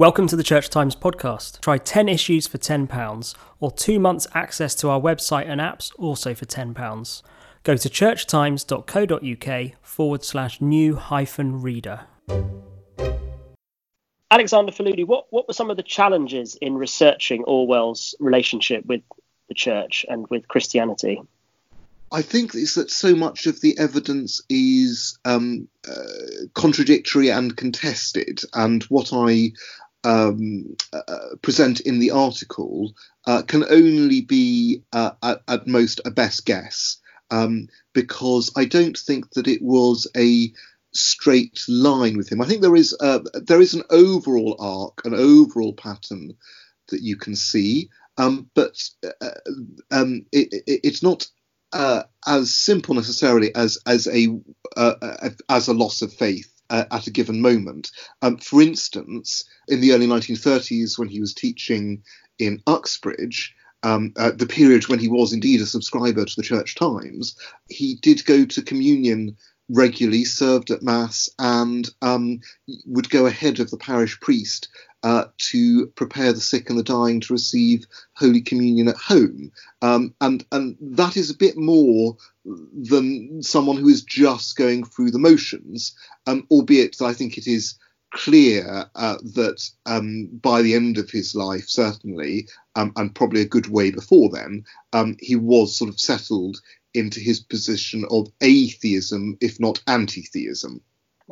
Welcome to the Church Times podcast. Try 10 issues for £10 or two months access to our website and apps also for £10. Go to churchtimes.co.uk forward slash new hyphen reader. Alexander Faludy, what, what were some of the challenges in researching Orwell's relationship with the church and with Christianity? I think is that so much of the evidence is um, uh, contradictory and contested, and what I um, uh, present in the article uh, can only be uh, at, at, most a best guess. Um, because I don't think that it was a straight line with him. I think there is uh, there is an overall arc, an overall pattern that you can see, um, but uh, um, it, it, it's not uh, as simple necessarily as as a as a loss of faith uh, at a given moment. Um, for instance, in the early 1930s, when he was teaching in Uxbridge, um, uh, the period when he was indeed a subscriber to the Church Times, he did go to communion regularly, served at Mass, and um, would go ahead of the parish priest uh, to prepare the sick and the dying to receive Holy Communion at home. Um, and, and that is a bit more than someone who is just going through the motions, um, albeit that I think it is clear uh, that um, by the end of his life, certainly, um, and probably a good way before then, um, he was sort of settled into his position of atheism, if not anti theism.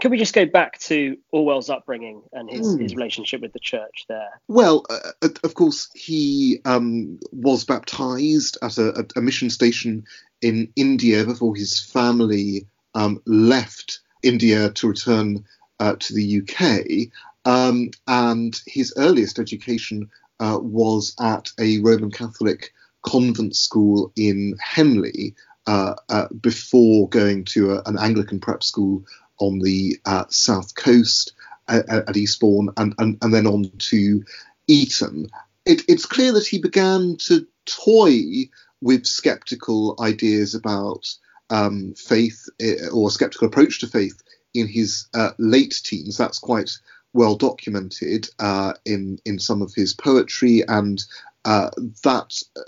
Can we just go back to Orwell's upbringing and his, mm. his relationship with the church there? Well, uh, of course, he um, was baptized at a, a, mission station in India before his family um, left India to return uh, to the UK. Um, and his earliest education uh, was at a Roman Catholic convent school in Henley uh, uh before going to a, an Anglican prep school on the uh, south coast at, at Eastbourne and, and, and, then on to Eton. It, it's clear that he began to toy with skeptical ideas about um, faith eh, or skeptical approach to faith in his uh, late teens. That's quite well documented uh, in in some of his poetry, and uh, that uh,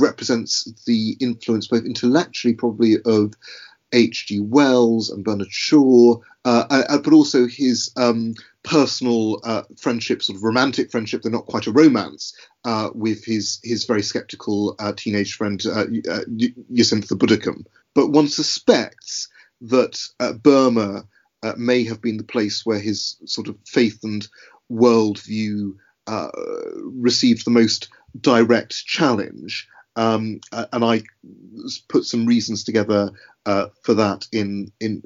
represents the influence both intellectually, probably of H.G. Wells and Bernard Shaw, uh, uh, but also his um, personal uh, friendship, sort of romantic friendship, they're not quite a romance, uh, with his his very skeptical uh, teenage friend uh, uh Jacintha Buddicom. But one suspects that Burma may have been the place where his sort of faith and worldview received the most direct challenge. Um, and I put some reasons together uh, for that in in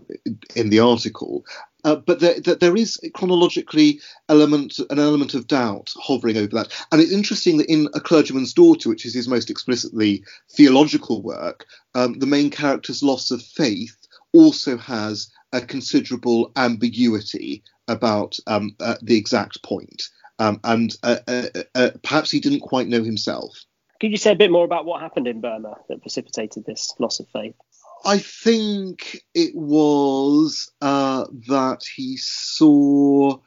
in the article. Uh, but there, there is chronologically element an element of doubt hovering over that, and it's interesting that in A Clergyman's Daughter, which is his most explicitly theological work, um, the main character's loss of faith also has a considerable ambiguity about um, uh, the exact point, um, and uh, uh, uh, perhaps he didn't quite know himself. Could you say a bit more about what happened in Burma that precipitated this loss of faith? I think it was uh, that he saw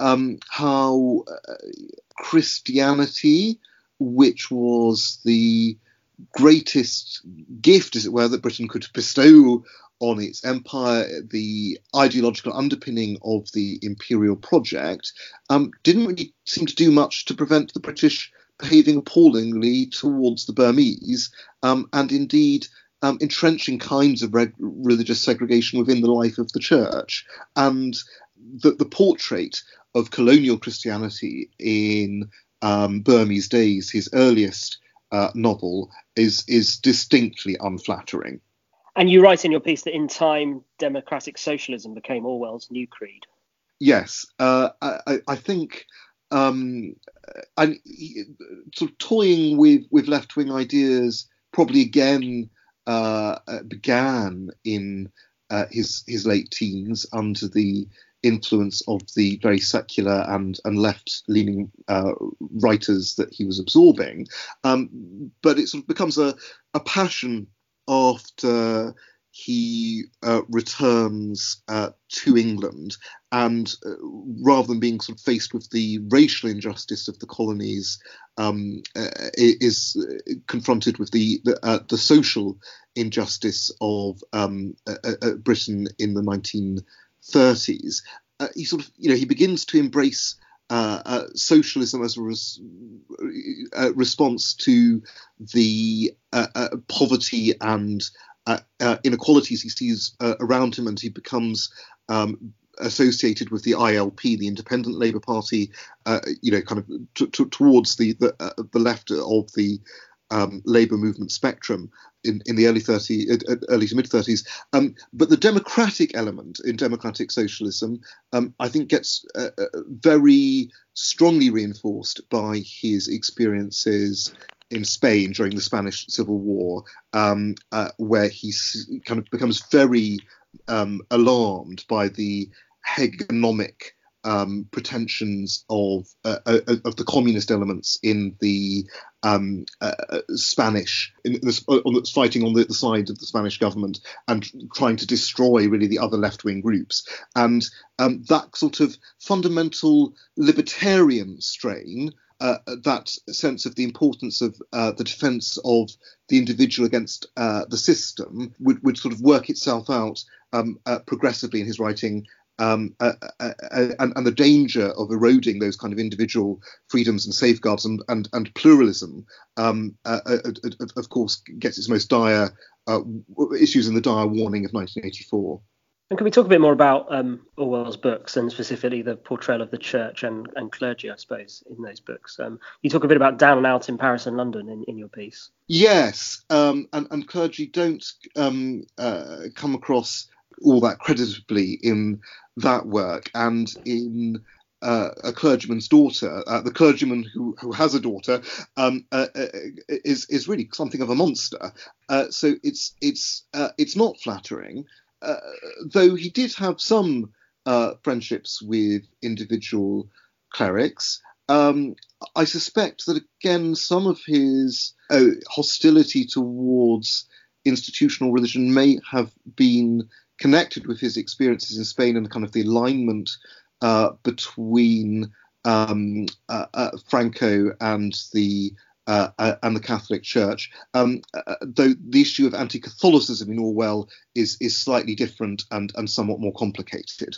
um, how uh, Christianity, which was the greatest gift, as it were, that Britain could bestow on its empire, the ideological underpinning of the imperial project, um, didn't really seem to do much to prevent the British behaving appallingly towards the Burmese, um, and indeed um, entrenching kinds of religious segregation within the life of the church. And the, the portrait of colonial Christianity in um, Burmese days, his earliest uh, novel, is is distinctly unflattering. And you write in your piece that in time, democratic socialism became Orwell's new creed. Yes, uh, I, I, think um, and sort of toying with with left wing ideas probably again uh, uh, began in uh, his his late teens under the influence of the very secular and and left leaning uh, writers that he was absorbing. Um, but it sort of becomes a a passion after he uh, returns uh, to England, and uh, rather than being sort of faced with the racial injustice of the colonies, um, uh, is confronted with the the, uh, the social injustice of um, Britain in the 1930s. he sort of, you know, he begins to embrace uh, uh, socialism as a res- uh, response to the poverty and uh, uh, inequalities he sees uh, around him, and he becomes um, associated with the ILP, the Independent Labour Party, uh, you know, kind of t- t- towards the the, uh, the, left of the um, labour movement spectrum in, in the early 30 early to mid 30s. Um, but the democratic element in democratic socialism, um, I think, gets uh, very strongly reinforced by his experiences in Spain during the Spanish Civil War, um, uh, where he kind of becomes very um, alarmed by the hegemonic um, pretensions of uh, uh, of the communist elements in the um, uh, uh Spanish, in, in the, fighting on the, the, side of the Spanish government and trying to destroy really the other left wing groups, and um, that sort of fundamental libertarian strain uh, that sense of the importance of uh, the defence of the individual against uh, the system would, would sort of work itself out um, uh, progressively in his writing. Um, uh, uh, and, and, the danger of eroding those kind of individual freedoms and safeguards and, and, and pluralism, um, of course, gets its most dire issues in the dire warning of 1984. And can we talk a bit more about um, Orwell's books and specifically the portrayal of the church and, and clergy, I suppose, in those books? Um, you talk a bit about down and out in Paris and London in, in your piece. Yes, um, and, and, clergy don't um, uh, come across all that creditably in that work and in uh, a clergyman's daughter, uh, the clergyman who, who has a daughter, um, uh, uh is is really something of a monster. Uh, so it's it's uh, it's not flattering. Though he did have some friendships with individual clerics. Um, I suspect that again, some of his uh, hostility towards institutional religion may have been connected with his experiences in Spain and kind of the alignment uh, between um, uh, uh, Franco and the uh, uh, and the Catholic Church. Um, uh, though the issue of anti-Catholicism in Orwell is is slightly different and and somewhat more complicated.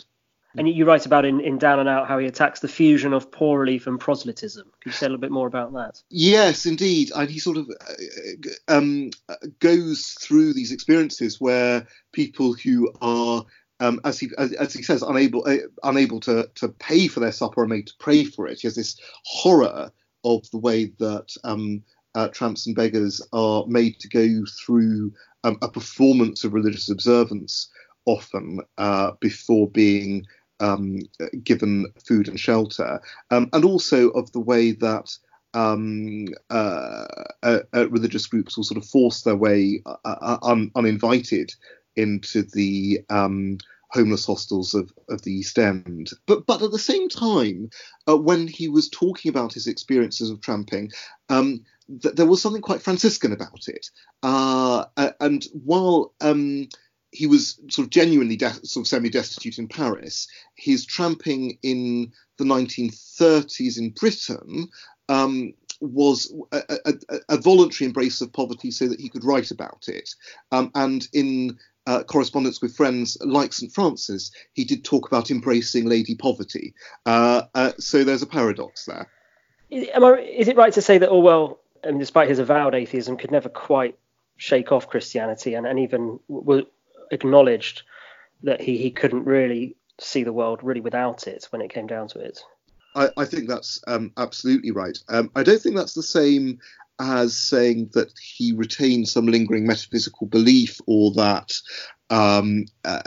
And you write about in, in Down and Out how he attacks the fusion of poor relief and proselytism. Can you say a little bit more about that? Yes, indeed. And he sort of uh, um, goes through these experiences where people who are um, as he as, as, he says, unable uh, unable to to pay for their supper are made to pray for it. He has this horror of the way that um, uh, tramps and beggars are made to go through um, a performance of religious observance often uh, before being um, given food and shelter, um, and also of the way that um, uh, uh, uh, religious groups will sort of force their way uh, un- uninvited into the um, homeless hostels of, of the East End. But but at the same time, uh, when he was talking about his experiences of tramping, um, th- there was something quite Franciscan about it. Uh, and while um, he was sort of genuinely de- sort of semi-destitute in Paris, his tramping in the 1930s in Britain um, was a, a, a, voluntary embrace of poverty so that he could write about it. Um, and in uh, correspondence with friends like St Francis, he did talk about embracing lady poverty. Uh, uh, so there's a paradox there. Am I, is it right to say that Orwell, despite his avowed atheism, could never quite shake off Christianity and, and even w- acknowledged that he, he couldn't really see the world really without it when it came down to it? I, I think that's um, absolutely right. Um, I don't think that's the same as saying that he retained some lingering metaphysical belief or that um, uh,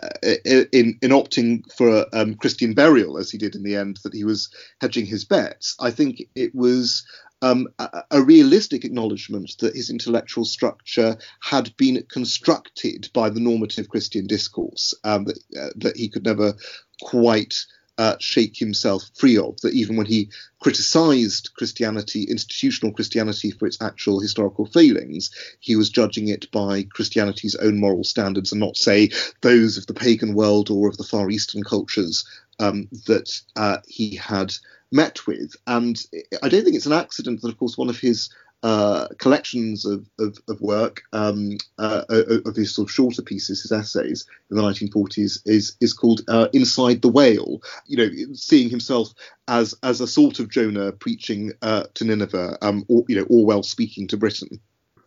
in, in opting for um, Christian burial, as he did in the end, that he was hedging his bets. I think it was um, a, a, realistic acknowledgement that his intellectual structure had been constructed by the normative Christian discourse, um, that, uh, that he could never quite uh, shake himself free of. That even when he criticised Christianity, institutional Christianity, for its actual historical failings, he was judging it by Christianity's own moral standards and not, say, those of the pagan world or of the Far Eastern cultures um, that uh, he had met with. And I don't think it's an accident that, of course, one of his uh, collections of, of, of work um, uh, of his sort of shorter pieces, his essays in the 1940s, is is called uh, "Inside the Whale." You know, seeing himself as as a sort of Jonah preaching uh, to Nineveh, um, or you know, Orwell speaking to Britain.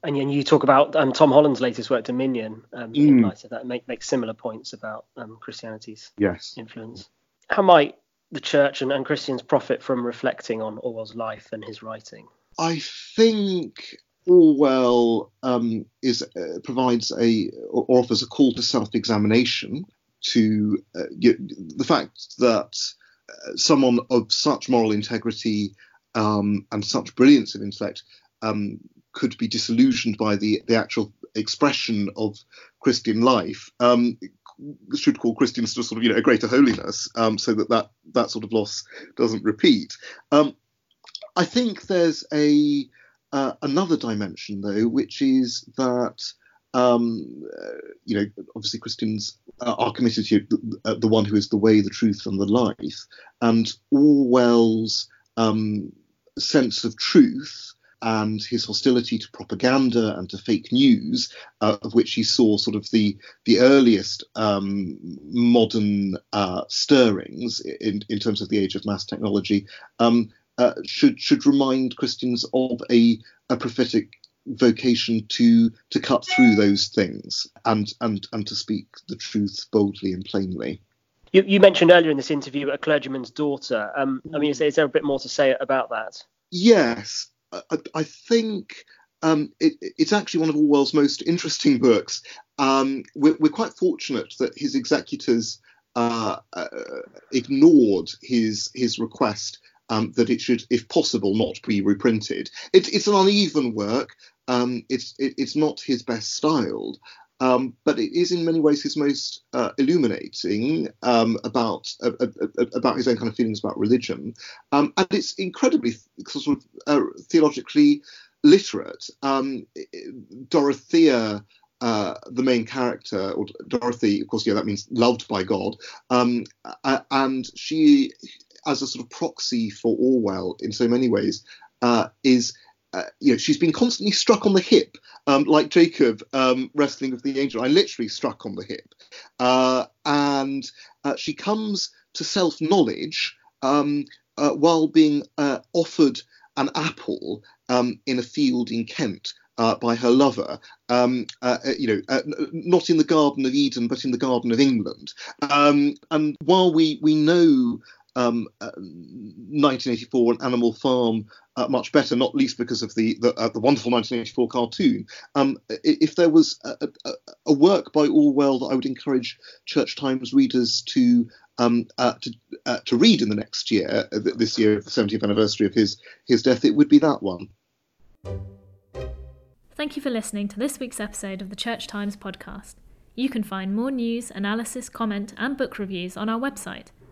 And, and you talk about um, Tom Holland's latest work, Dominion, um, mm. in light of that, make make similar points about um, Christianity's yes. influence. How might the church and, and Christians profit from reflecting on Orwell's life and his writing? I think Orwell um, is uh, provides a or offers a call to self-examination to uh, the fact that uh, someone of such moral integrity um, and such brilliance of intellect um, could be disillusioned by the the actual expression of Christian life um, should call Christians to sort of you know a greater holiness, um, so that, that that sort of loss doesn't repeat. Um, I think there's a uh, another dimension though, which is that um, uh, you know obviously Christians are committed to the, uh, the, one who is the way, the truth, and the life, and Orwell's um, sense of truth and his hostility to propaganda and to fake news, uh, of which he saw sort of the the earliest um, modern uh, stirrings in, in terms of the age of mass technology, um, uh, should should remind Christians of a, a prophetic vocation to to cut through those things and and and to speak the truth boldly and plainly. You, you mentioned earlier in this interview a clergyman's daughter. Um, I mean, is, is, there a bit more to say about that? Yes, I, I think um, it, it's actually one of Orwell's most interesting books. Um, we're, we're, quite fortunate that his executors uh, uh, ignored his his request um, that it should, if possible, not be reprinted. It, it's an uneven work. Um, it's it, it's not his best styled, um, but it is in many ways his most uh, illuminating um, about uh, uh, uh, about his own kind of feelings about religion, um, and it's incredibly sort of uh, theologically literate. Um, Dorothea. Uh, the main character, or Dorothy, of course, yeah, that means loved by God, um, and she as a sort of proxy for Orwell in so many ways uh, is. Uh, you know, she's been constantly struck on the hip, um, like Jacob um, wrestling with the angel. I literally struck on the hip, uh, and uh, she comes to self-knowledge um, uh, while being uh, offered an apple um, in a field in Kent by her lover, um, you know, not in the Garden of Eden, but in the Garden of England. Um, and while we we know um, 1984 uh, and Animal Farm uh, much better, not least because of the the, uh, the wonderful 1984 cartoon. Um, if there was a, a, a, work by Orwell that I would encourage Church Times readers to um, uh, to, uh, to read in the next year, this year, the 70th anniversary of his his death, it would be that one. Thank you for listening to this week's episode of the Church Times podcast. You can find more news, analysis, comment, and book reviews on our website